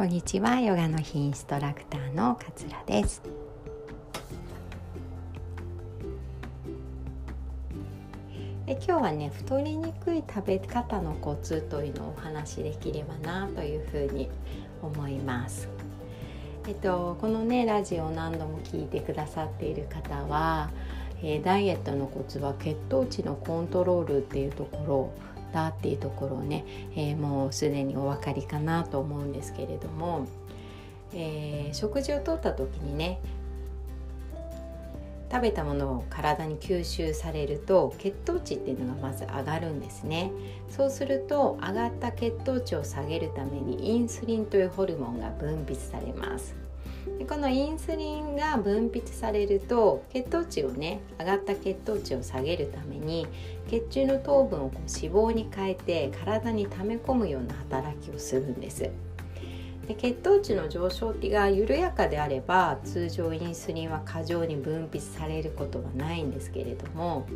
こんにちは。ヨガの日インストラクターの桂です。え今日はね太りにくい食べ方のコツというのをお話しできればなというふうに思います。えっとこのねラジオを何度も聞いてくださっている方は、え、ダイエットのコツは血糖値のコントロールっていうところだっていうところをね、えー、もうすでにお分かりかなと思うんですけれども、えー、食事をとった時にね食べたものを体に吸収されると血糖値っていうのがまず上がるんですね。そうすると上がった血糖値を下げるためにインスリンというホルモンが分泌されます。でこのインスリンが分泌されると血糖値をね上がった血糖値を下げるために血中の糖分をこう脂肪に変えて体に溜め込むような働きをするんです。で血糖値の上昇期が緩やかであれば通常インスリンは過剰に分泌されることはないんですけれども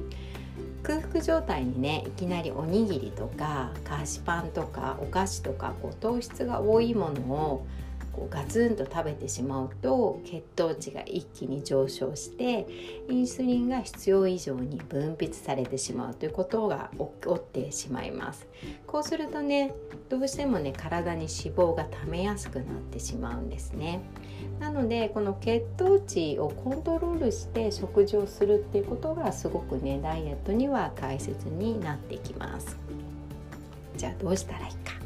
空腹状態にねいきなりおにぎりとか菓子パンとかお菓子とかこう糖質が多いものをこうガツンと食べてしまうと血糖値が一気に上昇してインスリンが必要以上に分泌されてしまうということが起こってしまいます。こうするとねどうしてもね体に脂肪が溜めやすくなってしまうんですね。なのでこの血糖値をコントロールして食事をするっていうことがすごくねダイエットには大切になってきます。じゃあどうしたらいいか。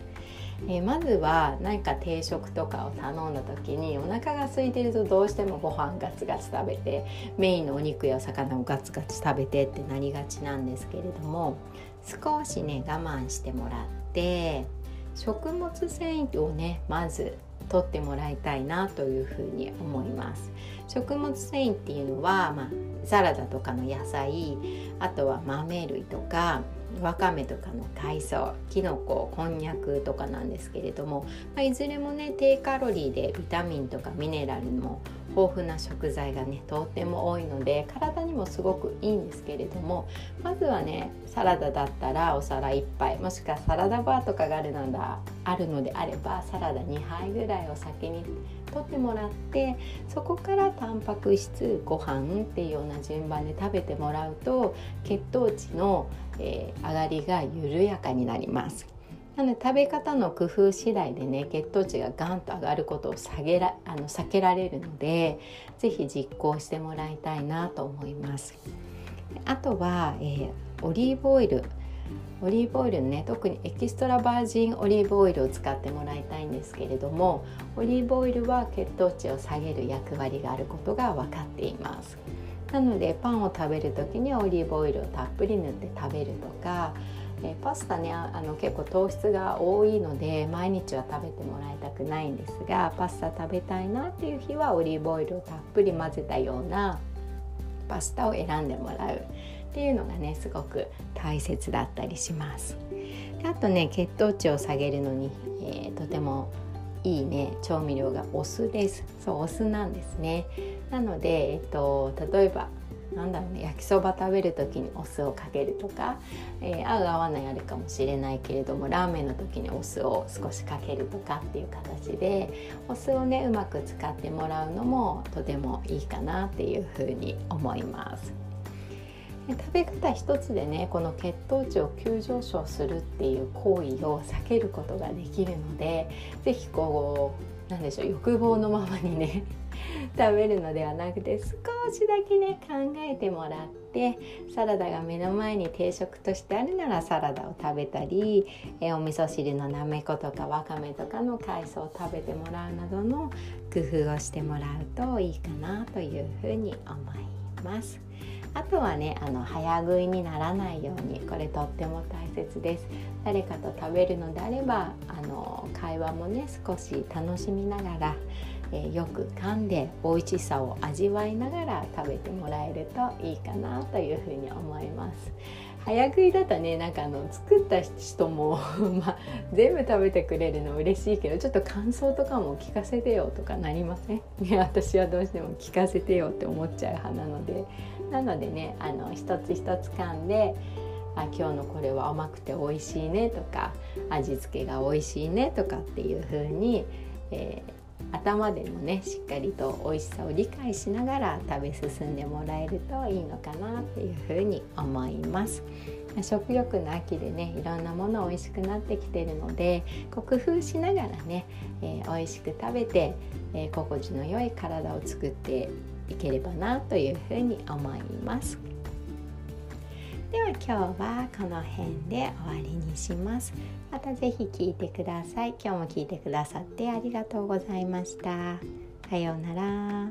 えー、まずは何か定食とかを頼んだ時にお腹が空いてるとどうしてもご飯ガツガツ食べてメインのお肉やお魚をガツガツ食べてってなりがちなんですけれども少しね我慢してもらって食物繊維をねまず取ってもらいたいなというふうに思います。食物繊維っていうのは、まあ、サラダとかの野菜あとは豆類とかわかめとかの海藻きのここんにゃくとかなんですけれども、まあ、いずれもね低カロリーでビタミンとかミネラルも豊富な食材がねとっても多いので体にもすごくいいんですけれどもまずはねサラダだったらお皿1杯もしくはサラダバーとかがあるのだあるのであればサラダ2杯ぐらいを先に取ってもらってそこからタンパク質ご飯っていうような順番で食べてもらうと血糖値の、えー、上がりが緩やかになります。なので食べ方の工夫次第でね血糖値がガンと上がることを下げらあの避けられるので是非実行してもらいたいなと思います。あとは、えー、オリーブオイルオリーブオイルね特にエキストラバージンオリーブオイルを使ってもらいたいんですけれどもオリーブオイルは血糖値を下げる役割があることが分かっています。なのでパンを食べる時にはオリーブオイルをたっぷり塗って食べるとかえパスタねあの結構糖質が多いので毎日は食べてもらいたくないんですがパスタ食べたいなっていう日はオリーブオイルをたっぷり混ぜたようなパスタを選んでもらうっていうのがねすごく大切だったりします。であとね血糖値を下げるのに、えー、とてもいいね調味料がお酢です。そうお酢なんですね。なので、えっと、例えばなんだろうね焼きそば食べる時にお酢をかけるとか、えー、合う合わないあるかもしれないけれどもラーメンの時にお酢を少しかけるとかっていう形でお酢をねうまく使ってもらうのもとてもいいかなっていうふうに思います。食べ方一つでねこの血糖値を急上昇するっていう行為を避けることができるので是非こうなんでしょう欲望のままにね食べるのではなくて少しだけね考えてもらってサラダが目の前に定食としてあるならサラダを食べたりえお味噌汁のなめことかわかめとかの海藻を食べてもらうなどの工夫をしてもらうといいかなというふうに思います。あとはねあの早食いにならないようにこれとっても大切です誰かと食べるのであればあの会話もね少し楽しみながらえ、よく噛んで美味しさを味わいながら食べてもらえるといいかなというふうに思います。早食いだとねなんかあの作った人もまあ、全部食べてくれるの嬉しいけどちょっと感想とかも聞かせてよとかなりません、ね、私はどうしても聞かせてよって思っちゃう派なのでなのでねあの一つ一つ噛んであ今日のこれは甘くて美味しいねとか味付けが美味しいねとかっていう風にえー頭でもねしっかりと美味しさを理解しながら食べ進んでもらえるといいのかなっていうふうに思います。食欲の秋でねいろんなもの美味しくなってきてるので工夫しながらね、えー、美味しく食べて、えー、心地の良い体を作っていければなというふうに思います。では今日はこの辺で終わりにします。また是非聞いてください。今日も聞いてくださってありがとうございました。さようなら。